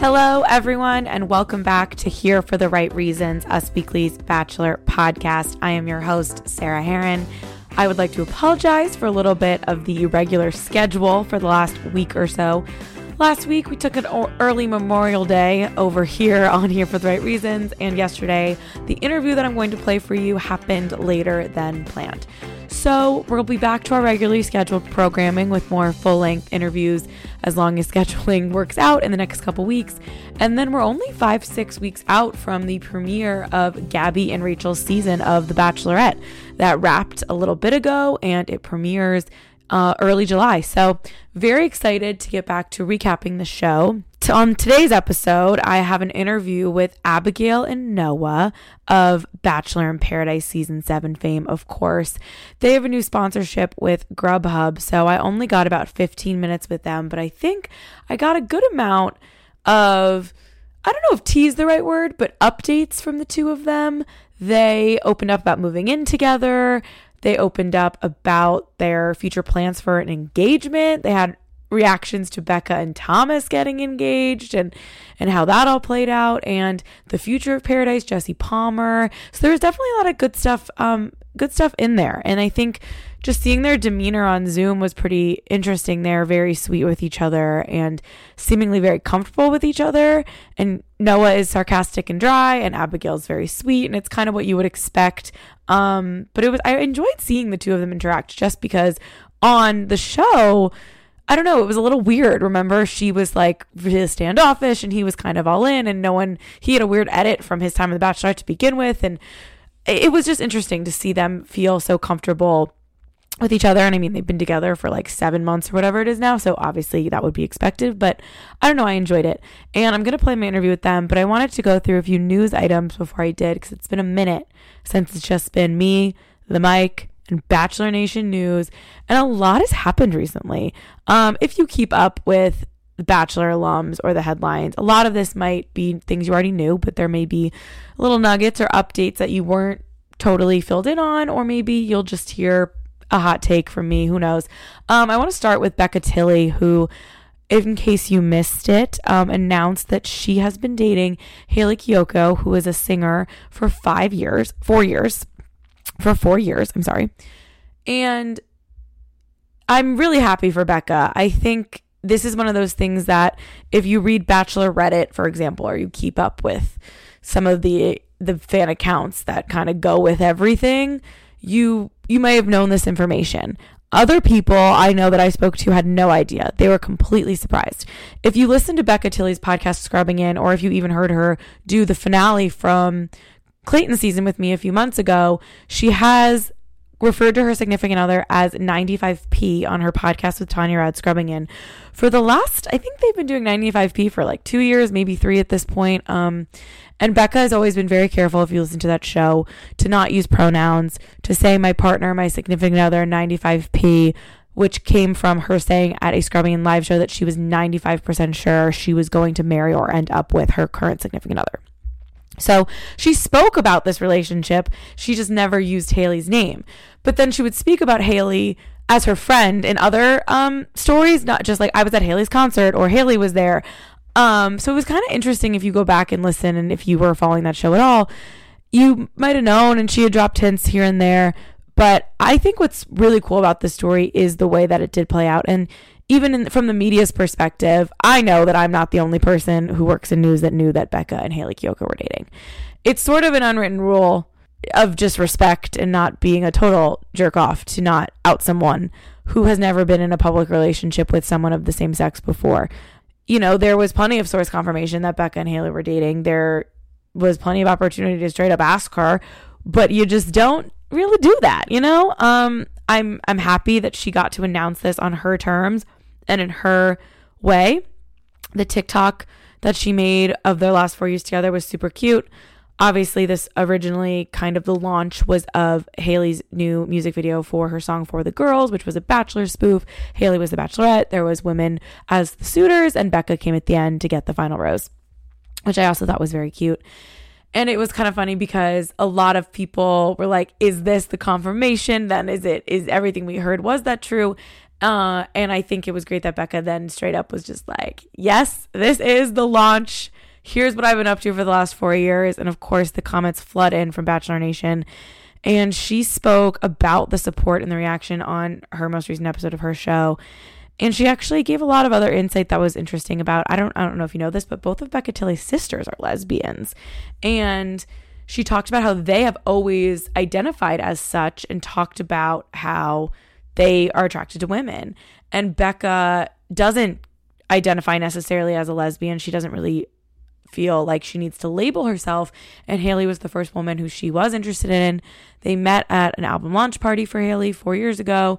Hello, everyone, and welcome back to Here for the Right Reasons, Us Weekly's Bachelor podcast. I am your host, Sarah Hearon. I would like to apologize for a little bit of the irregular schedule for the last week or so. Last week, we took an early Memorial Day over here on Here for the Right Reasons, and yesterday, the interview that I'm going to play for you happened later than planned. So, we'll be back to our regularly scheduled programming with more full length interviews as long as scheduling works out in the next couple weeks. And then we're only five, six weeks out from the premiere of Gabby and Rachel's season of The Bachelorette that wrapped a little bit ago and it premieres uh, early July. So, very excited to get back to recapping the show. To, on today's episode, I have an interview with Abigail and Noah of Bachelor in Paradise Season 7 fame, of course. They have a new sponsorship with Grubhub, so I only got about 15 minutes with them, but I think I got a good amount of. I don't know if tea is the right word, but updates from the two of them. They opened up about moving in together. They opened up about their future plans for an engagement. They had reactions to Becca and Thomas getting engaged and and how that all played out and the future of paradise Jesse Palmer so there was definitely a lot of good stuff um good stuff in there and I think just seeing their demeanor on Zoom was pretty interesting. They're very sweet with each other and seemingly very comfortable with each other. And Noah is sarcastic and dry, and Abigail's very sweet, and it's kind of what you would expect. Um, but it was I enjoyed seeing the two of them interact just because on the show. I don't know, it was a little weird. Remember, she was like really standoffish and he was kind of all in, and no one, he had a weird edit from his time in The Bachelor to begin with. And it was just interesting to see them feel so comfortable with each other. And I mean, they've been together for like seven months or whatever it is now. So obviously that would be expected. But I don't know. I enjoyed it. And I'm going to play my interview with them. But I wanted to go through a few news items before I did because it's been a minute since it's just been me, the mic, and Bachelor Nation news. And a lot has happened recently. Um, if you keep up with the Bachelor alums or the headlines, a lot of this might be things you already knew, but there may be little nuggets or updates that you weren't totally filled in on, or maybe you'll just hear a hot take from me. Who knows? Um, I want to start with Becca Tilley, who, in case you missed it, um, announced that she has been dating Hayley Kiyoko, who is a singer for five years, four years, for four years. I'm sorry. And I'm really happy for Becca. I think this is one of those things that if you read Bachelor Reddit, for example, or you keep up with some of the the fan accounts that kind of go with everything, you you may have known this information. Other people I know that I spoke to had no idea. They were completely surprised. If you listen to Becca Tilley's podcast Scrubbing In, or if you even heard her do the finale from Clayton season with me a few months ago, she has referred to her significant other as 95p on her podcast with Tanya Rad Scrubbing In. For the last, I think they've been doing 95p for like two years, maybe three at this point. Um, and Becca has always been very careful, if you listen to that show, to not use pronouns, to say my partner, my significant other, 95p, which came from her saying at a Scrubbing In live show that she was 95% sure she was going to marry or end up with her current significant other. So she spoke about this relationship. She just never used Hayley's name. But then she would speak about Hayley as her friend in other um, stories, not just like I was at Hayley's concert or Hayley was there. Um, so it was kind of interesting if you go back and listen, and if you were following that show at all, you might have known, and she had dropped hints here and there. But I think what's really cool about this story is the way that it did play out. And even in, from the media's perspective, I know that I'm not the only person who works in news that knew that Becca and Hayley Kiyoko were dating. It's sort of an unwritten rule of just respect and not being a total jerk off to not out someone who has never been in a public relationship with someone of the same sex before. You know, there was plenty of source confirmation that Becca and Hayley were dating. There was plenty of opportunity to straight up ask her, but you just don't really do that, you know? Um I'm I'm happy that she got to announce this on her terms and in her way. The TikTok that she made of their last 4 years together was super cute. Obviously, this originally kind of the launch was of Hayley's new music video for her song For the Girls, which was a bachelor spoof. Hayley was the bachelorette. There was women as the suitors, and Becca came at the end to get the final rose, which I also thought was very cute. And it was kind of funny because a lot of people were like, is this the confirmation? Then is it, is everything we heard, was that true? Uh, and I think it was great that Becca then straight up was just like, yes, this is the launch. Here's what I've been up to for the last four years. And of course, the comments flood in from Bachelor Nation. And she spoke about the support and the reaction on her most recent episode of her show and she actually gave a lot of other insight that was interesting about I don't I don't know if you know this, but both of Becca Tilley's sisters are lesbians. And she talked about how they have always identified as such and talked about how they are attracted to women. And Becca doesn't identify necessarily as a lesbian. She doesn't really feel like she needs to label herself. And Hayley was the first woman who she was interested in. They met at an album launch party for Hayley four years ago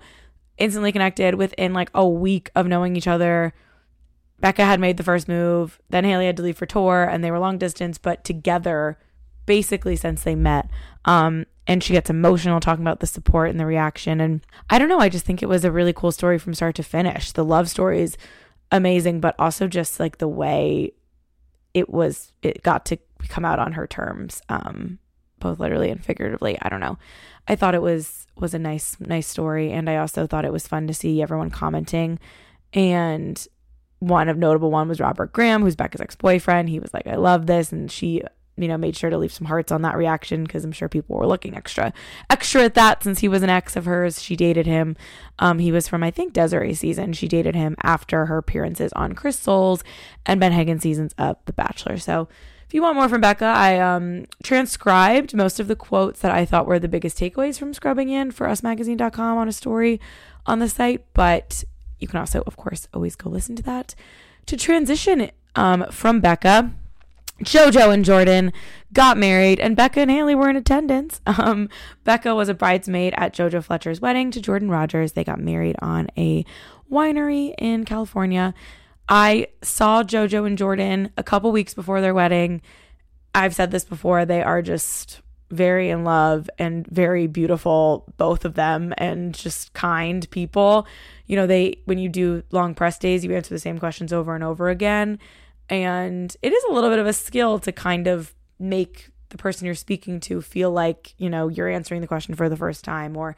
instantly connected within like a week of knowing each other. Becca had made the first move, then Hayley had to leave for tour, and they were long distance, but together basically since they met. Um, and she gets emotional talking about the support and the reaction. And I don't know, I just think it was a really cool story from start to finish. The love story is amazing, but also just like the way it was, it got to come out on her terms, um, both literally and figuratively. I don't know. I thought it was was a nice nice story and I also thought it was fun to see everyone commenting and one of notable one was Robert Graham who's Becca's ex-boyfriend he was like I love this and she you know made sure to leave some hearts on that reaction because I'm sure people were looking extra extra at that since he was an ex of hers. She dated him um he was from I think Desiree season. She dated him after her appearances on Chris Soules and Ben Higgins seasons of The Bachelor. So if you want more from Becca, I um, transcribed most of the quotes that I thought were the biggest takeaways from scrubbing in for usmagazine.com on a story on the site, but you can also, of course, always go listen to that. To transition um, from Becca, JoJo and Jordan got married, and Becca and Hayley were in attendance. Um, Becca was a bridesmaid at JoJo Fletcher's wedding to Jordan Rodgers. They got married on a winery in California. I saw JoJo and Jordan a couple weeks before their wedding. I've said this before, they are just very in love and very beautiful, both of them, and just kind people. You know, they, when you do long press days, you answer the same questions over and over again. And it is a little bit of a skill to kind of make the person you're speaking to feel like, you know, you're answering the question for the first time or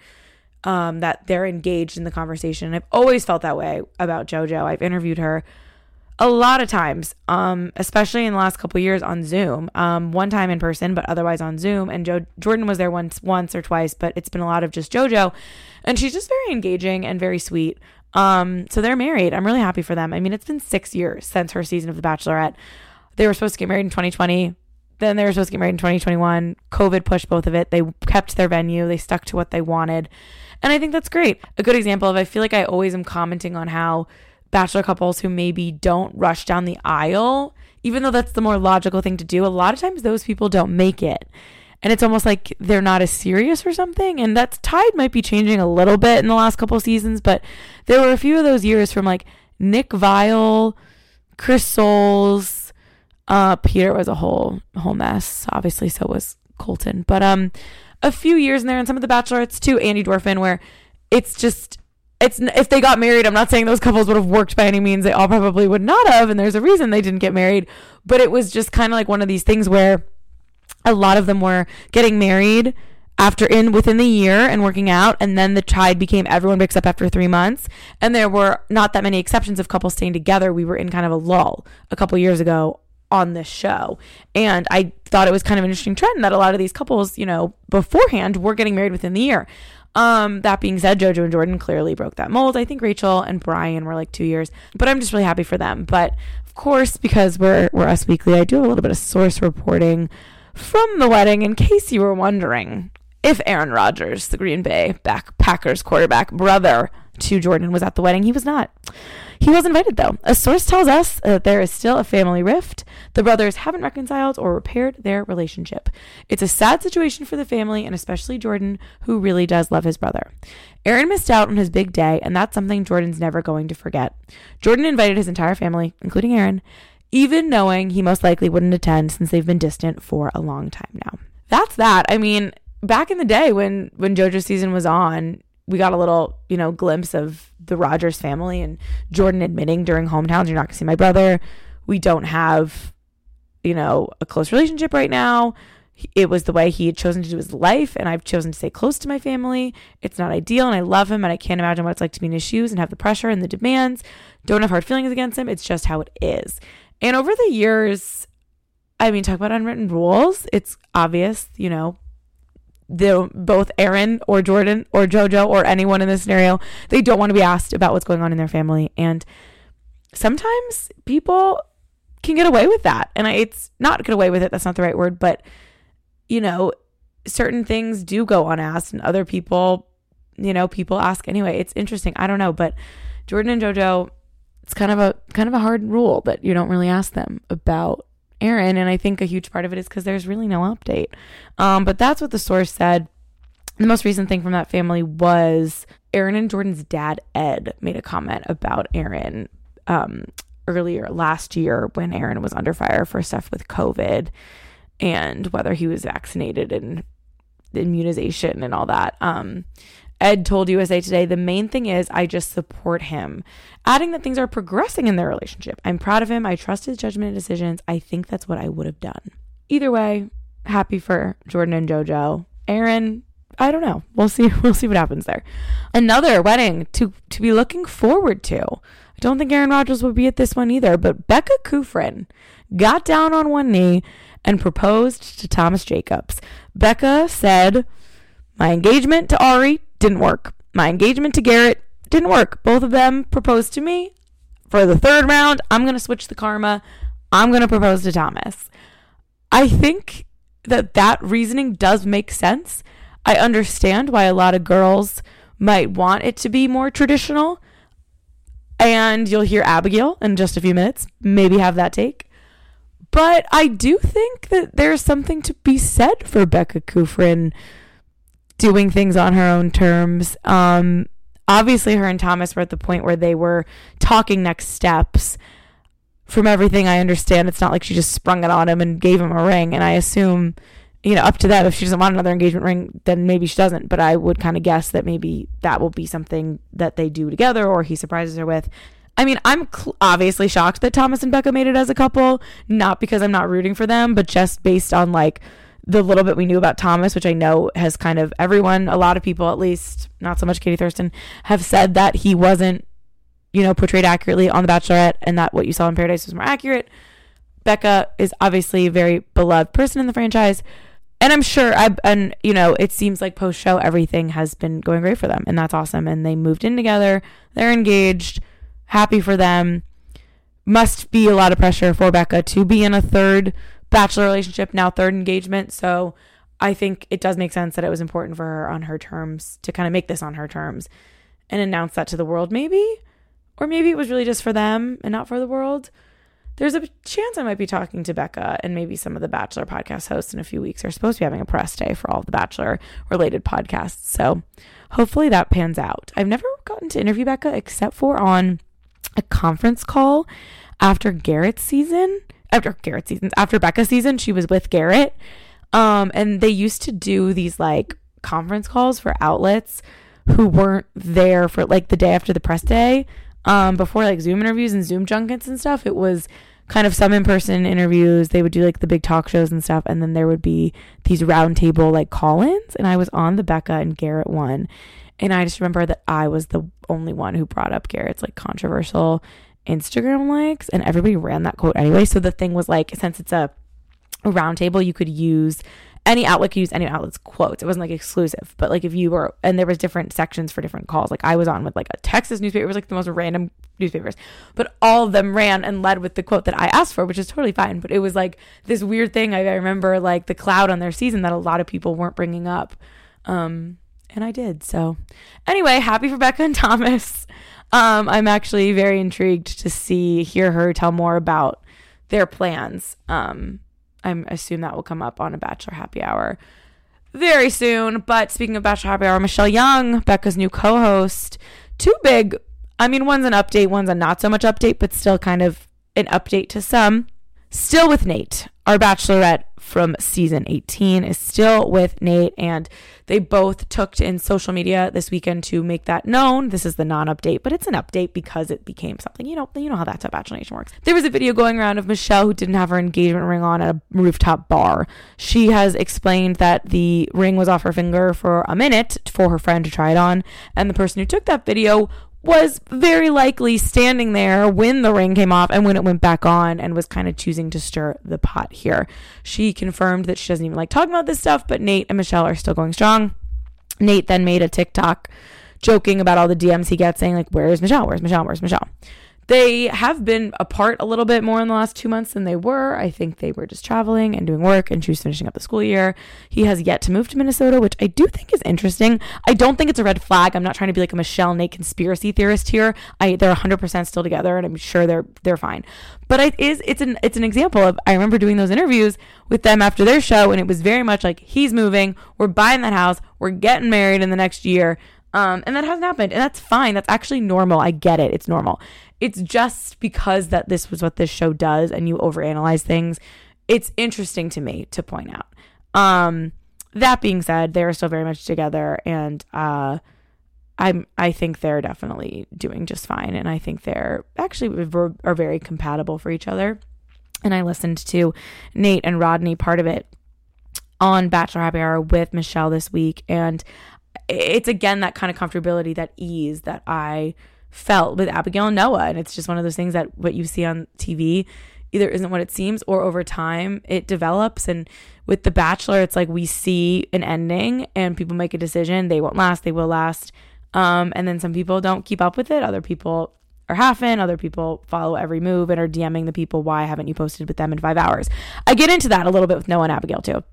um, that they're engaged in the conversation. I've always felt that way about JoJo. I've interviewed her a lot of times, um, especially in the last couple years on Zoom. Um, one time in person, but otherwise on Zoom. And Joe Jordan was there once, once or twice, but it's been a lot of just JoJo, and she's just very engaging and very sweet. Um, so they're married. I'm really happy for them. I mean, it's been six years since her season of The Bachelorette. They were supposed to get married in 2020. Then they were supposed to get married in 2021. COVID pushed both of it. They kept their venue. They stuck to what they wanted. And I think that's great. A good example of I feel like I always am commenting on how bachelor couples who maybe don't rush down the aisle, even though that's the more logical thing to do, a lot of times those people don't make it. And it's almost like they're not as serious or something. And that tide might be changing a little bit in the last couple seasons, but there were a few of those years from like Nick Viall, Chris Soules, uh, Peter was a whole whole mess. Obviously, so was Colton. But um, a few years in there, and some of the Bachelorettes too, Andi Dorfman, where it's just it's if they got married i'm not saying those couples would have worked by any means they all probably would not have and there's a reason they didn't get married but it was just kind of like one of these things where a lot of them were getting married after in within the year and working out and then the tide became everyone breaks up after three months and there were not that many exceptions of couples staying together we were in kind of a lull a couple years ago on this show and i thought it was kind of an interesting trend that a lot of these couples you know beforehand were getting married within the year Um, that being said, JoJo and Jordan clearly broke that mold. I think Rachel and Bryan were like two years, but I'm just really happy for them. But of course, because we're we're Us Weekly, I do a little bit of source reporting from the wedding in case you were wondering if Aaron Rodgers, the Green Bay back Packers quarterback brother to Jordan, was at the wedding. He was not. He was invited though. A source tells us that there is still a family rift. The brothers haven't reconciled or repaired their relationship. It's a sad situation for the family and especially Jordan, who really does love his brother. Aaron missed out on his big day, and that's something Jordan's never going to forget. Jordan invited his entire family, including Aaron, even knowing he most likely wouldn't attend since they've been distant for a long time now. That's that. I mean, back in the day when when JoJo's season was on, we got a little, you know, glimpse of the Rodgers family and Jordan admitting during hometowns, you're not gonna see my brother. We don't have, you know, a close relationship right now. It was the way he had chosen to do his life, and I've chosen to stay close to my family. It's not ideal, and I love him, and I can't imagine what it's like to be in his shoes and have the pressure and the demands. Don't have hard feelings against him. It's just how it is. And over the years, I mean, talk about unwritten rules. It's obvious, you know, the both Aaron or Jordan or JoJo or anyone in this scenario, they don't want to be asked about what's going on in their family. And sometimes people can get away with that. And I, it's not get away with it, that's not the right word, but you know, certain things do go unasked and other people, you know, people ask anyway. It's interesting. I don't know, but Jordan and JoJo, it's kind of a kind of a hard rule that you don't really ask them about Aaron. And I think a huge part of it is because there's really no update. Um, but that's what the source said. The most recent thing from that family was Aaron and Jordan's dad, Ed, made a comment about Aaron um, earlier last year when Aaron was under fire for stuff with COVID and whether he was vaccinated and immunization and all that. Um, Ed told USA Today the main thing is I just support him, adding that things are progressing in their relationship. I'm proud of him. I trust his judgment and decisions. I think that's what I would have done. Either way, happy for Jordan and JoJo. Aaron, I don't know. We'll see. We'll see what happens there. Another wedding to to be looking forward to. I don't think Aaron Rodgers would be at this one either, but Becca Kufrin got down on one knee and proposed to Thomas Jacobs. Becca said, "My engagement to Arie didn't work. My engagement to Garrett didn't work. Both of them proposed to me. For the third round, I'm going to switch the karma. I'm going to propose to Thomas. I think that that reasoning does make sense. I understand why a lot of girls might want it to be more traditional. And you'll hear Abigail in just a few minutes, maybe have that take. But I do think that there's something to be said for Becca Kufrin doing things on her own terms. Um, obviously, her and Thomas were at the point where they were talking next steps. From everything I understand, it's not like she just sprung it on him and gave him a ring. And I assume, you know, up to that, If she doesn't want another engagement ring, then maybe she doesn't. But I would kind of guess that maybe that will be something that they do together or he surprises her with. I mean, I'm cl- obviously shocked that Thomas and Becca made it as a couple, not because I'm not rooting for them, but just based on like the little bit we knew about Thomas, which I know has kind of everyone, a lot of people at least, not so much Katie Thurston, have said that he wasn't, you know, portrayed accurately on The Bachelorette and that what you saw in Paradise was more accurate. Becca is obviously a very beloved person in the franchise. And I'm sure I and you know, it seems like post show everything has been going great for them and that's awesome. And they moved in together, they're engaged, happy for them. Must be a lot of pressure for Becca to be in a third bachelor relationship, now third engagement. So I think it does make sense that it was important for her on her terms to kind of make this on her terms and announce that to the world, maybe. Or maybe it was really just for them and not for the world. There's a chance I might be talking to Becca and maybe some of the Bachelor podcast hosts in a few weeks. They're supposed to be having a press day for all the Bachelor related podcasts. So hopefully that pans out. I've never gotten to interview Becca except for on a conference call after Garrett's season after Garrett seasons, after Becca season, she was with Garrett. Um, and they used to do these like conference calls for outlets who weren't there for like the day after the press day. Um, before like Zoom interviews and Zoom junkets and stuff, it was kind of some in person interviews. They would do like the big talk shows and stuff, and then there would be these roundtable like call ins. And I was on the Becca and Garrett one. And I just remember that I was the only one who brought up Garrett's like controversial Instagram likes, and everybody ran that quote anyway. So the thing was like, since it's a, roundtable, you could use any outlet could use any outlet's quotes. It wasn't like exclusive, but like if you were, and there was different sections for different calls. Like I was on with like a Texas newspaper, it was like the most random newspapers, but all of them ran and led with the quote that I asked for, which is totally fine. But it was like this weird thing. I, I remember like the cloud on their season that a lot of people weren't bringing up. Um, and I did. So anyway, happy for Becca and Thomas. Um, I'm actually very intrigued to see, hear her tell more about their plans. Um, I assume that will come up on a Bachelor Happy Hour very soon. But speaking of Bachelor Happy Hour, Michelle Young, Becca's new co host, two big, I mean, one's an update, one's a not so much update, but still kind of an update to some. Still with Nayte, our bachelorette from season 18 is still with Nayte, and they both took in social media this weekend to make that known. This is the non-update, but it's an update because it became something. You know, you know how that's how Bachelor Nation works. There was a video going around of Michelle who didn't have her engagement ring on at a rooftop bar. She has explained that the ring was off her finger for a minute for her friend to try it on, and the person who took that video was very likely standing there when the ring came off and when it went back on and was kind of choosing to stir the pot here. She confirmed that she doesn't even like talking about this stuff, but Nayte and Michelle are still going strong. Nayte then made a TikTok joking about all the DMs he gets saying like where's Michelle? Where's Michelle? Where's Michelle? They have been apart a little bit more in the last two months than they were. I think they were just traveling and doing work, and she was finishing up the school year. He has yet to move to Minnesota, which I do think is interesting. I don't think it's a red flag. I'm not trying to be like a Michelle Nayte conspiracy theorist here. I they're 100% still together, and I'm sure they're they're fine. But it is it's an it's an example of I remember doing those interviews with them after their show, and it was very much like he's moving, we're buying that house, we're getting married in the next year. Um, and that hasn't happened. And that's fine. That's actually normal. I get it. It's normal. It's just because that this was what this show does and you overanalyze things. It's interesting to me to point out. Um, that being said, they're still very much together and uh, I'm I think they're definitely doing just fine and I think they're actually are very compatible for each other. And I listened to Nayte and Rodney part of it on Bachelor Happy Hour with Michelle this week and it's again that kind of comfortability, that ease that I felt with Abigail and Noah. And it's just one of those things that what you see on TV either isn't what it seems or over time it develops. And with The Bachelor, it's like we see an ending and people make a decision. They won't last, they will last. Um, and then some people don't keep up with it. Other people are half in. Other people follow every move and are DMing the people, why haven't you posted with them in five hours? I get into that a little bit with Noah and Abigail too.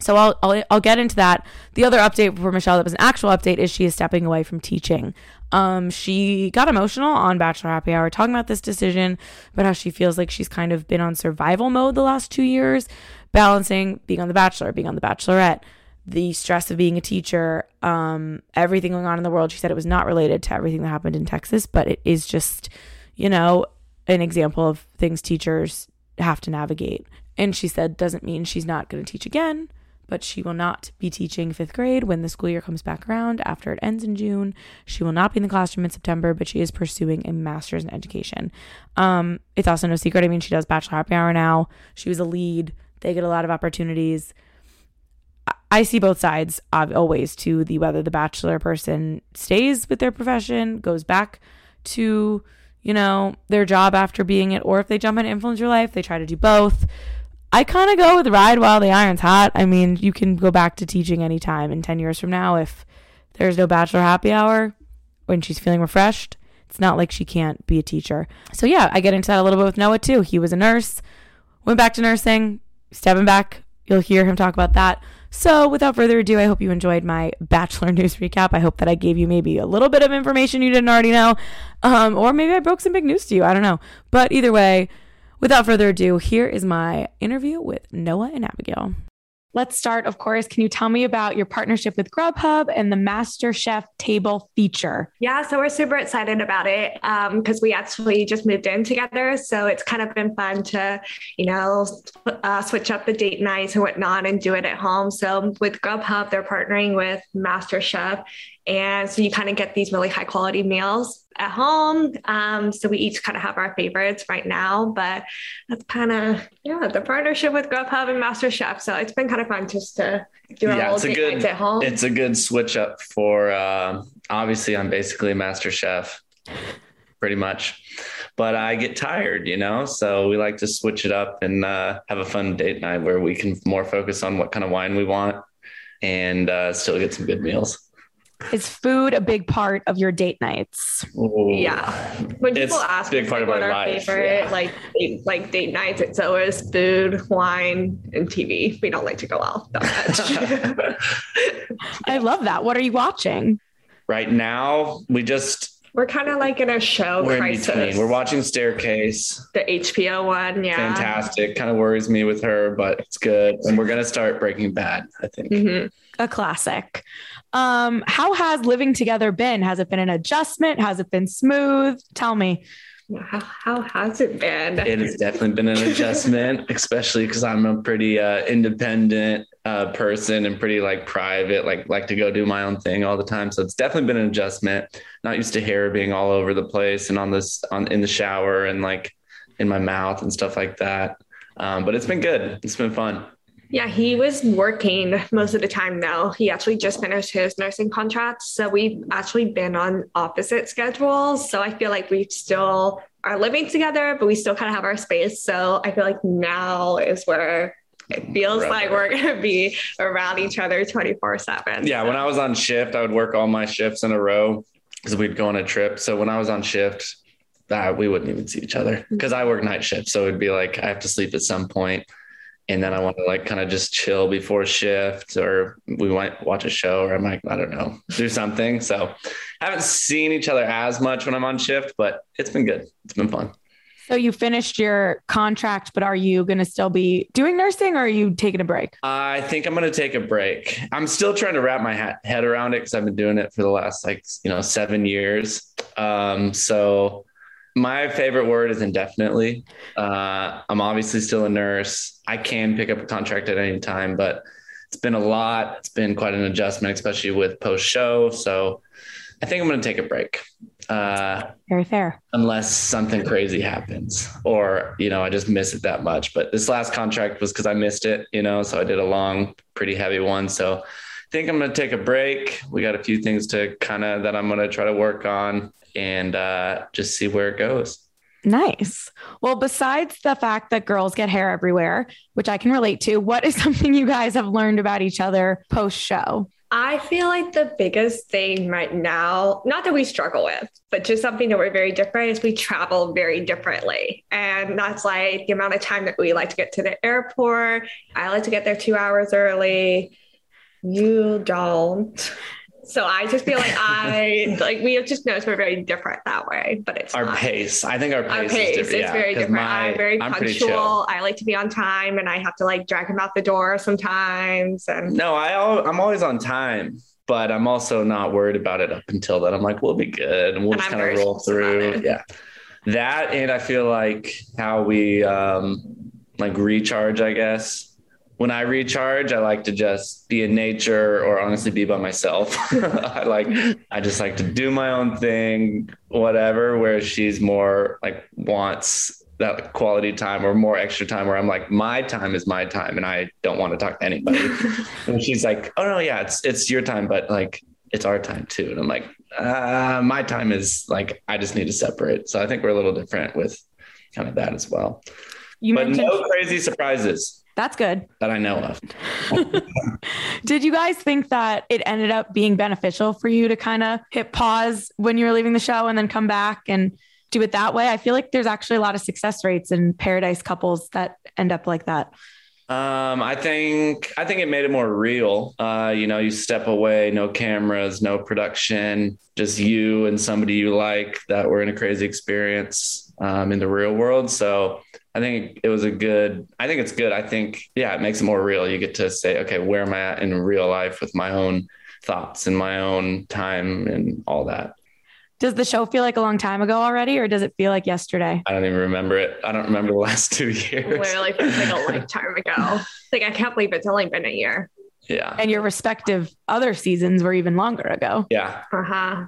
So I'll, I'll, I'll get into that. The other update for Michelle that was an actual update is she is stepping away from teaching. Um, she got emotional on Bachelor Happy Hour talking about this decision, about how she feels like she's kind of been on survival mode the last two years, balancing being on The Bachelor, being on The Bachelorette, the stress of being a teacher, um, everything going on in the world. She said it was not related to everything that happened in Texas, but it is just, you know, an example of things teachers have to navigate. And she said doesn't mean she's not going to teach again but she will not be teaching fifth grade when the school year comes back around after it ends in June. She will not be in the classroom in September, but she is pursuing a master's in education. Um, it's also no secret. I mean, she does Bachelor Happy Hour now. She was a lead, they get a lot of opportunities. I see both sides always to the whether the bachelor person stays with their profession, goes back to, you know, their job after being it, or if they jump into influence your life, they try to do both. I kind of go with ride while the iron's hot. I mean, you can go back to teaching anytime in 10 years from now if there's no bachelor happy hour when she's feeling refreshed. It's not like she can't be a teacher. So, yeah, I get into that a little bit with Noah too. He was a nurse, went back to nursing, stepping back. You'll hear him talk about that. So, without further ado, I hope you enjoyed my Bachelor news recap. I hope that I gave you maybe a little bit of information you didn't already know, um, or maybe I broke some big news to you. I don't know. But either way, without further ado, here is my interview with Noah and Abigail. Let's start, of course. Can you tell me about your partnership with Grubhub and the MasterChef table feature? Yeah, so we're super excited about it because um, we actually just moved in together. So it's kind of been fun to, you know, uh, switch up the date nights and whatnot and do it at home. So with Grubhub, they're partnering with MasterChef and so you kind of get these really high quality meals at home. Um, so we each kind of have our favorites right now, but that's kind of, yeah, the partnership with Grubhub and MasterChef. So it's been kind of fun just to do yeah, it's a good, at home. It's a good switch up for, uh, obviously I'm basically a Master Chef pretty much. but I get tired, you know? So we like to switch it up and uh, have a fun date night where we can more focus on what kind of wine we want and uh, still get some good meals. Is food a big part of your date nights? Ooh. Yeah. When people it's ask big part like, of what our our life. favorite Yeah. like date, like date nights, it's always food, wine, and TV. We don't like to go out that much. I love that. What are you watching? right now, we just We're kind of like in a show we're in between. We're watching Staircase. the HBO one. Yeah. Fantastic. Kind of worries me with her, but it's good. And we're gonna start Breaking Bad. I think. Mhm. A classic. Um, how has living together been? Has it been an adjustment? Has it been smooth? Tell me. How, how has it been? It has definitely been an adjustment, especially because I'm a pretty uh, independent uh, person and pretty like private, like like to go do my own thing all the time. So it's definitely been an adjustment. Not used to hair being all over the place and on this on in the shower and like in my mouth and stuff like that. Um, but it's been good. It's been fun. Yeah, he was working most of the time now. He actually just finished his nursing contract. So we've actually been on opposite schedules. So I feel like we still are living together, but we still kind of have our space. So I feel like now is where it feels Right. like we're going to be around each other 24 7. Yeah, when I was on shift, I would work all my shifts in a row because we'd go on a trip. So when I was on shift, uh, we wouldn't even see each other because I work night shift. So it'd be like I have to sleep at some point, and then I want to like kind of just chill before shift, or we might watch a show, or I might I don't know do something. So I haven't seen each other as much when I'm on shift, but it's been good. It's been fun. So you finished your contract, but are you going to still be doing nursing or are you taking a break? I think I'm going to take a break. I'm still trying to wrap my ha- head around it because I've been doing it for the last like, you know, seven years. Um, so my favorite word is indefinitely. Uh, I'm obviously still a nurse. I can pick up a contract at any time, but it's been a lot. It's been quite an adjustment, especially with post show. So I think I'm going to take a break. Uh, Very fair. unless something crazy happens or you know i just miss it that much but this last contract was because i missed it you know so i did a long pretty heavy one so think i'm going to take a break we got a few things to kind of that i'm going to try to work on and uh, just see where it goes Nice. Well, besides the fact that girls get hair everywhere, which I can relate to, what is something you guys have learned about each other post show? I feel like the biggest thing right now, not that we struggle with, but just something that we're very different is we travel very differently. And that's like the amount of time that we like to get to the airport. I like to get there two hours early. You don't. So I just feel like I like we just noticed we're very different that way, but it's our not. pace i think our pace, Our is pace different. is Yeah, very different. my- I'm very I'm punctual. I like to be on time, and I have to like drag him out the door sometimes. And no i al- i'm always on time but i'm also not worried about it up until then i'm like we'll be good and we'll And just kind of roll through yeah that and i feel like how we um like recharge i guess when i recharge i like to just be in nature or honestly be by myself. I like i just like to do my own thing whatever whereas she's more like wants that quality time or more extra time where i'm like my time is my time and i don't want to talk to anybody. And she's like oh no yeah it's it's your time but like it's our time too. And i'm like uh, my time is like i just need to separate. So i think we're a little different with kind of that as well. You but mentioned no crazy surprises that's good. that i know of Did you guys think that it ended up being beneficial for you to kind of hit pause when you were leaving the show and then come back and do it that way? I feel like there's actually a lot of success rates in paradise couples that end up like that. Um, I think I think it made it more real. Uh, you know, you step away, no cameras, no production, just you and somebody you like that were in a crazy experience um, in the real world. So I think it was a good. I think it's good. I think yeah, it makes it more real. You get to say, okay, where am I at in real life with my own thoughts and my own time and all that. Does the show feel like a long time ago already, or does it feel like yesterday? I don't even remember it. I don't remember the last two years. literally feels like a lifetime ago. Like I can't believe it's only been a year. Yeah. And your respective other seasons were even longer ago. Yeah. Uh huh.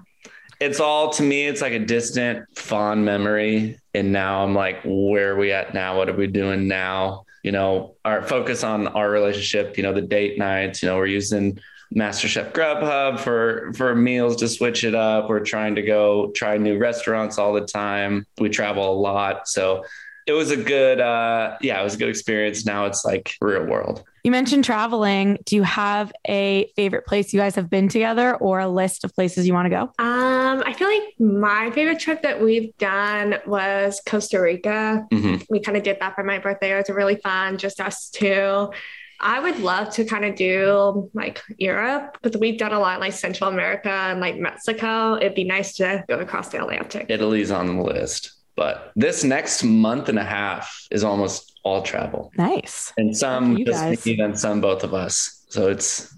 It's all to me it's like a distant fond memory and now i'm like where are we at now what are we doing now you know our focus on our relationship you know the date nights you know we're using MasterChef Grubhub for for meals to switch it up. We're trying to go try new restaurants all the time. We travel a lot, so it was a good uh yeah, it was a good experience. Now it's like real world. You mentioned traveling. Do you have a favorite place you guys have been together or a list of places you want to go? Um, I feel like my favorite trip that we've done was Costa Rica. Mhm. We kind of did that for my birthday. It was really fun, just us two. I would love to kind of do like Europe, but we've done a lot like Central America and like Mexico. It'd be nice to go across the Atlantic. Italy's on the list. But this next month and a half is almost all travel. Nice. And some you just guys. me and some both of us. So it's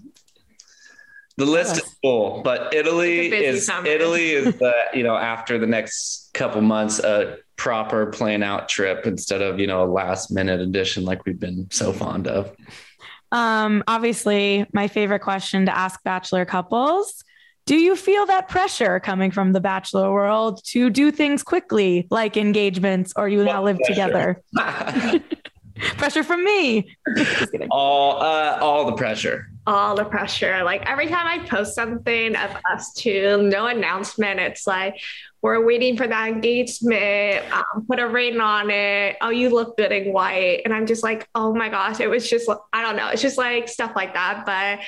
the list Yes. is full, but Italy It's a busy is summer. Italy is the you know after the next couple months a proper plan out trip instead of you know a last minute addition like we've been so fond of. Um, obviously, my favorite question to ask bachelor couples. Do you feel that pressure coming from the bachelor world to do things quickly, like engagements, or you now live pressure? together? pressure from me. All uh, all the pressure. all the pressure. Like every time I post something of us two, no announcement, it's like, we're waiting for that engagement, um, put a ring on it. Oh, you look good in white. And I'm just like, oh my gosh, it was just, I don't know, it's just like stuff like that. But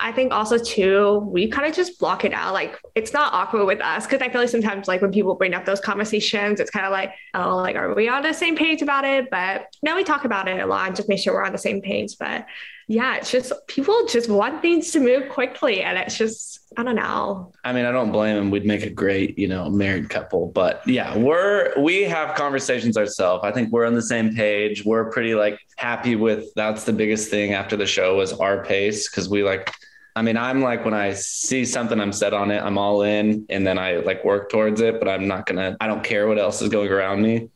I think also too, we kind of just block it out. Like it's not awkward with us because I feel like sometimes like when people bring up those conversations, it's kind of like, oh, like are we on the same page about it? But no, we talk about it a lot and just make sure we're on the same page. But yeah, it's just people just want things to move quickly, and it's just I don't know. I mean, I don't blame him. We'd make a great, you know, married couple. But yeah, we're we have conversations ourselves. I think we're on the same page. We're pretty like happy with that's the biggest thing after the show was our pace because we like. I mean, I'm like when I see something, I'm set on it. I'm all in, and then I like work towards it. But I'm not gonna. I don't care what else is going around me.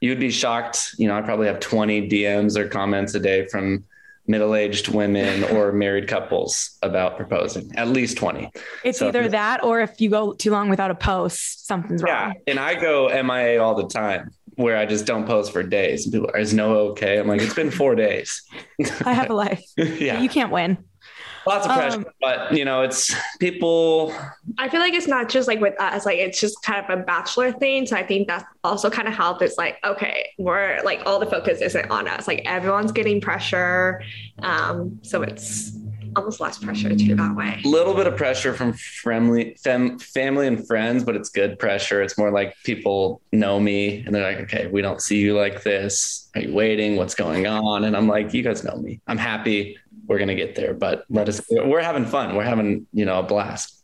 You'd be shocked. You know, I probably have 20 DMs or comments a day from middle-aged women or married couples about proposing. At least 20. It's So- either that or if you go too long without a post, something's Yeah, wrong. and I go MIA all the time where I just don't post for days. And people are, is no okay? I'm like, it's been four days. I have a life. yeah, You can't win. Lots of pressure, um, but you know, it's people. I feel like it's not just like with us, like it's just kind of a bachelor thing. So I think that's also kind of helped. It's like okay, we're like all the focus isn't on us. Like everyone's getting pressure, um, so it's almost less pressure too that way. A little bit of pressure from friendly fam, family and friends, but it's good pressure. It's more like people know me and they're like, okay, we don't see you like this. Are you waiting? What's going on? And I'm like, you guys know me. I'm happy. We're gonna get there, but let us. We're having fun. We're having you know a blast.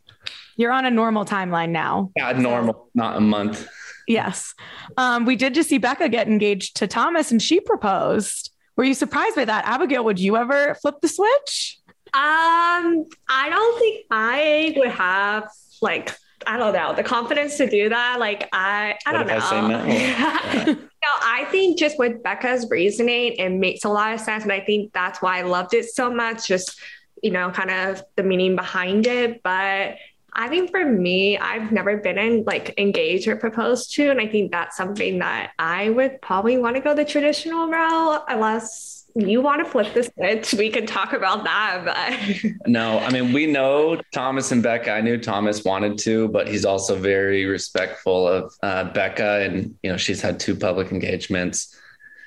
You're on a normal timeline now. Yeah, normal, not a month. Yes. Um, we did just see Becca get engaged to Thomas and she proposed. Were you surprised by that? Abigail, would you ever flip the switch? Um, I don't think I would have like I don't know the confidence to do that. Like I, I What don't know. I no? no, I think just with Becca's reasoning, it makes a lot of sense, and I think that's why I loved it so much. Just you know, kind of the meaning behind it, but. I think for me, I've never been in like engaged or proposed to, and I think that's something that I would probably want to go the traditional route, unless you want to flip the switch. We could talk about that, but No, I mean, we know Thomas and Becca. I knew Thomas wanted to, but he's also very respectful of uh, Becca. And, you know, she's had two public engagements.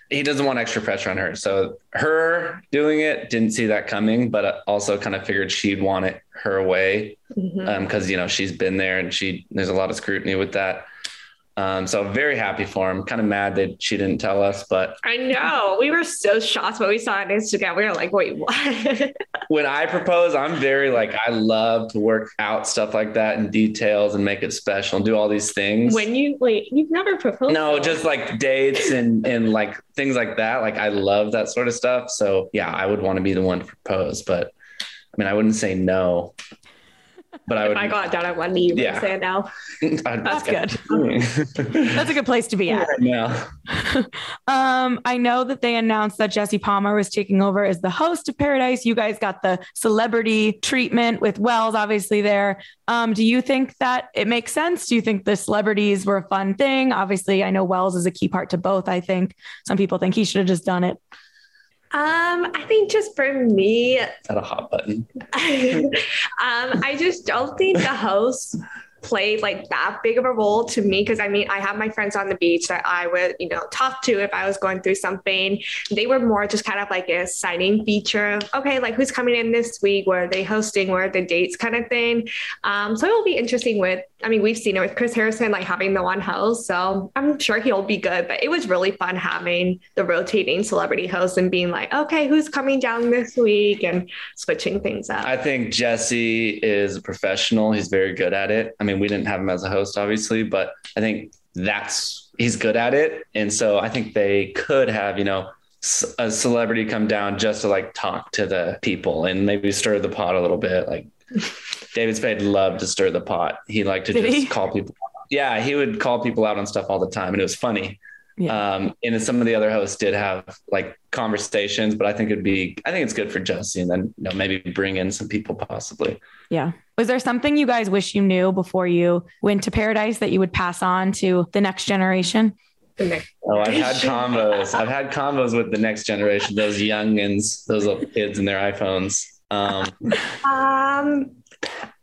He doesn't want extra pressure on her. So, her doing it didn't see that coming, but uh, also kind of figured she'd want it her way mm-hmm. um, because, you know, she's been there and she, there's a lot of scrutiny with that. Um, so, very happy for him. Kind of mad that she didn't tell us, but I know we were so shocked when we saw it on Instagram. We were like, "Wait, what?" when I propose, I'm very like I love to work out stuff like that in details and make it special and do all these things. when you wait, you've never proposed? no, just like dates and and like things like that. Like I love that sort of stuff. So yeah, I would want to be the one to propose, but I mean, I wouldn't say no. But I if would. I got down on one knee, you Yeah. would say no. I'd That's good. good. That's a good place to be at. right now. Um, I know that they announced that Jesse Palmer was taking over as the host of Paradise. You guys got the celebrity treatment with Wells, obviously there. Um, do you think that it makes sense? Do you think the celebrities were a fun thing? Obviously, I know Wells is a key part to both. I think some people think he should have just done it. Um, I think just for me, Is that a hot button? um, I just don't think the host played like that big of a role to me because I mean I have my friends on the beach that I would you know talk to if I was going through something. They were more just kind of like a signing feature of okay like who's coming in this week, where are they hosting, where are the dates kind of thing. Um, so it will be interesting with I mean we've seen it with Chris Harrison like having the one host, so I'm sure he'll be good. But it was really fun having the rotating celebrity host and being like okay who's coming down this week and switching things up. I think Jesse is a professional. He's very good at it. I mean, we didn't have him as a host, obviously, but I think that's he's good at it. And so I think they could have, you know, a celebrity come down just to like talk to the people and maybe stir the pot a little bit. Like David Spade loved to stir the pot. He liked to Did just he? call people. Yeah, he would call people out on stuff all the time, and it was funny. Yeah. Um, and then some of the other hosts did have like conversations, but I think it'd be, I think it's good for Jesse, and then you know maybe bring in some people possibly. Yeah. Was there something you guys wish you knew before you went to Paradise that you would pass on to the next generation? Oh, I've had combos. I've had combos with the next generation, those youngins, those little kids and their iPhones. Um, Um,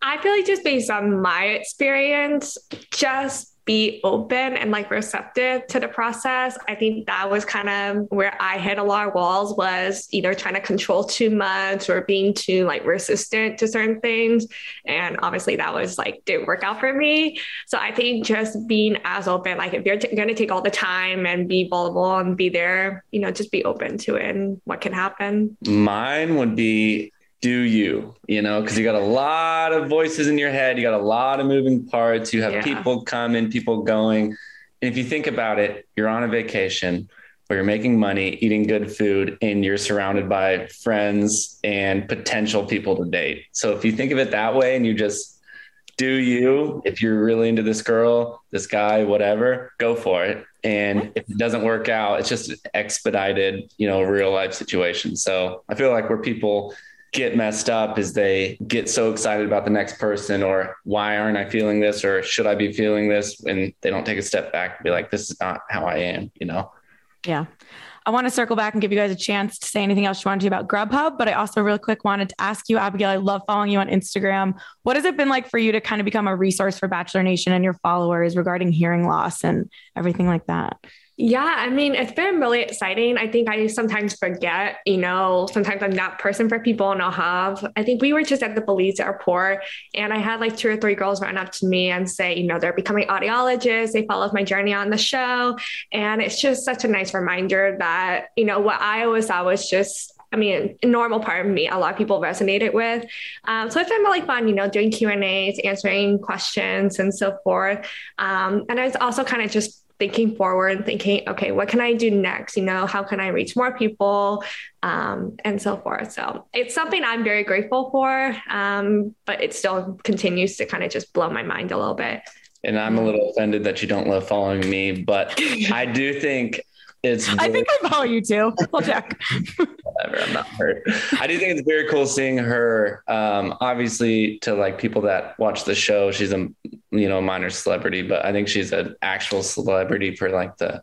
I feel like just based on my experience, just be open and like receptive to the process. I think that was kind of where I hit a lot of walls was either trying to control too much or being too like resistant to certain things. And obviously that was like didn't work out for me. So I think just being as open, like if you're t- going to take all the time and be vulnerable and be there, you know, just be open to it and what can happen. mine would be do you, you know, because you got a lot of voices in your head, you got a lot of moving parts, you have Yeah. people coming, people going. And if you think about it, you're on a vacation where you're making money, eating good food, and you're surrounded by friends and potential people to date. So if you think of it that way and you just do you, if you're really into this girl, this guy, whatever, go for it. And if it doesn't work out, it's just an expedited, you know, real life situation. So I feel like where people get messed up is they get so excited about the next person or why aren't I feeling this or should I be feeling this? And they don't take a step back and be like, this is not how I am, you know? Yeah. I want to circle back and give you guys a chance to say anything else you want to about Grubhub, but I also real quick wanted to ask you, Abigail, I love following you on Instagram. What has it been like for you to kind of become a resource for Bachelor Nation and your followers regarding hearing loss and everything like that? Yeah, I mean, it's been really exciting. I think I sometimes forget, you know, sometimes I'm that person for people and I'll have. I think we were just at the Belize airport and I had like two or three girls run up to me and say, you know, they're becoming audiologists. They followed my journey on the show. And it's just such a nice reminder that, you know, what I always thought was just I mean, a normal part of me, a lot of people resonated with. Um, so it's been really fun, you know, doing Q and A's, answering questions, and so forth. Um, and I was also kind of just thinking forward, and thinking, okay, what can I do next? You know, how can I reach more people, um, and so forth. So it's something I'm very grateful for, um, but it still continues to kind of just blow my mind a little bit. And I'm a little offended that you don't love following me, but I do think it's I think I follow you too. I'll check. whatever. I'm not hurt. I do think it's very cool seeing her. Um, obviously, to like people that watch the show, she's a you know minor celebrity, but I think she's an actual celebrity for like the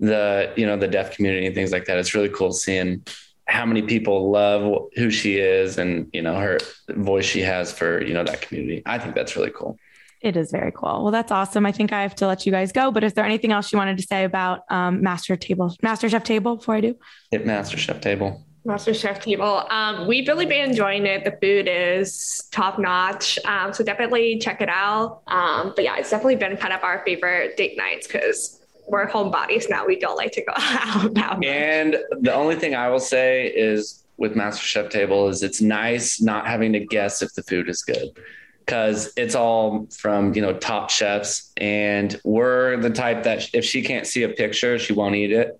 the you know the deaf community and things like that. It's really cool seeing how many people love who she is and you know her voice she has for you know that community. I think that's really cool. It is very cool. Well, that's awesome. I think I have to let you guys go. But is there anything else you wanted to say about um, Master Table, MasterChef Table before I do? Hit MasterChef table. MasterChef table. Um, we've really been enjoying it. The food is top notch. Um, so definitely check it out. Um, but yeah, it's definitely been kind of our favorite date nights because we're homebodies now. We don't like to go out now. And the only thing I will say is with MasterChef Table is it's nice not having to guess if the food is good because it's all from you know top chefs and we're the type that if she can't see a picture she won't eat it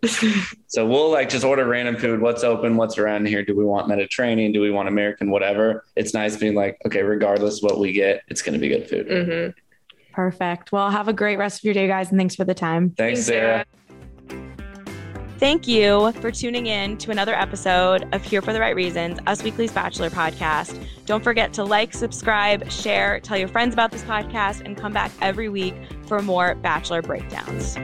so we'll like just order random food what's open what's around here do we want mediterranean do we want american whatever it's nice being like okay regardless what we get it's going to be good food Mhm. Perfect. Well, have a great rest of your day, guys. And thanks for the time. thanks Thanks, sarah. Thank you for tuning in to another episode of Here for the Right Reasons, Us Weekly's Bachelor podcast. Don't forget to like, subscribe, share, tell your friends about this podcast, and come back every week for more Bachelor breakdowns.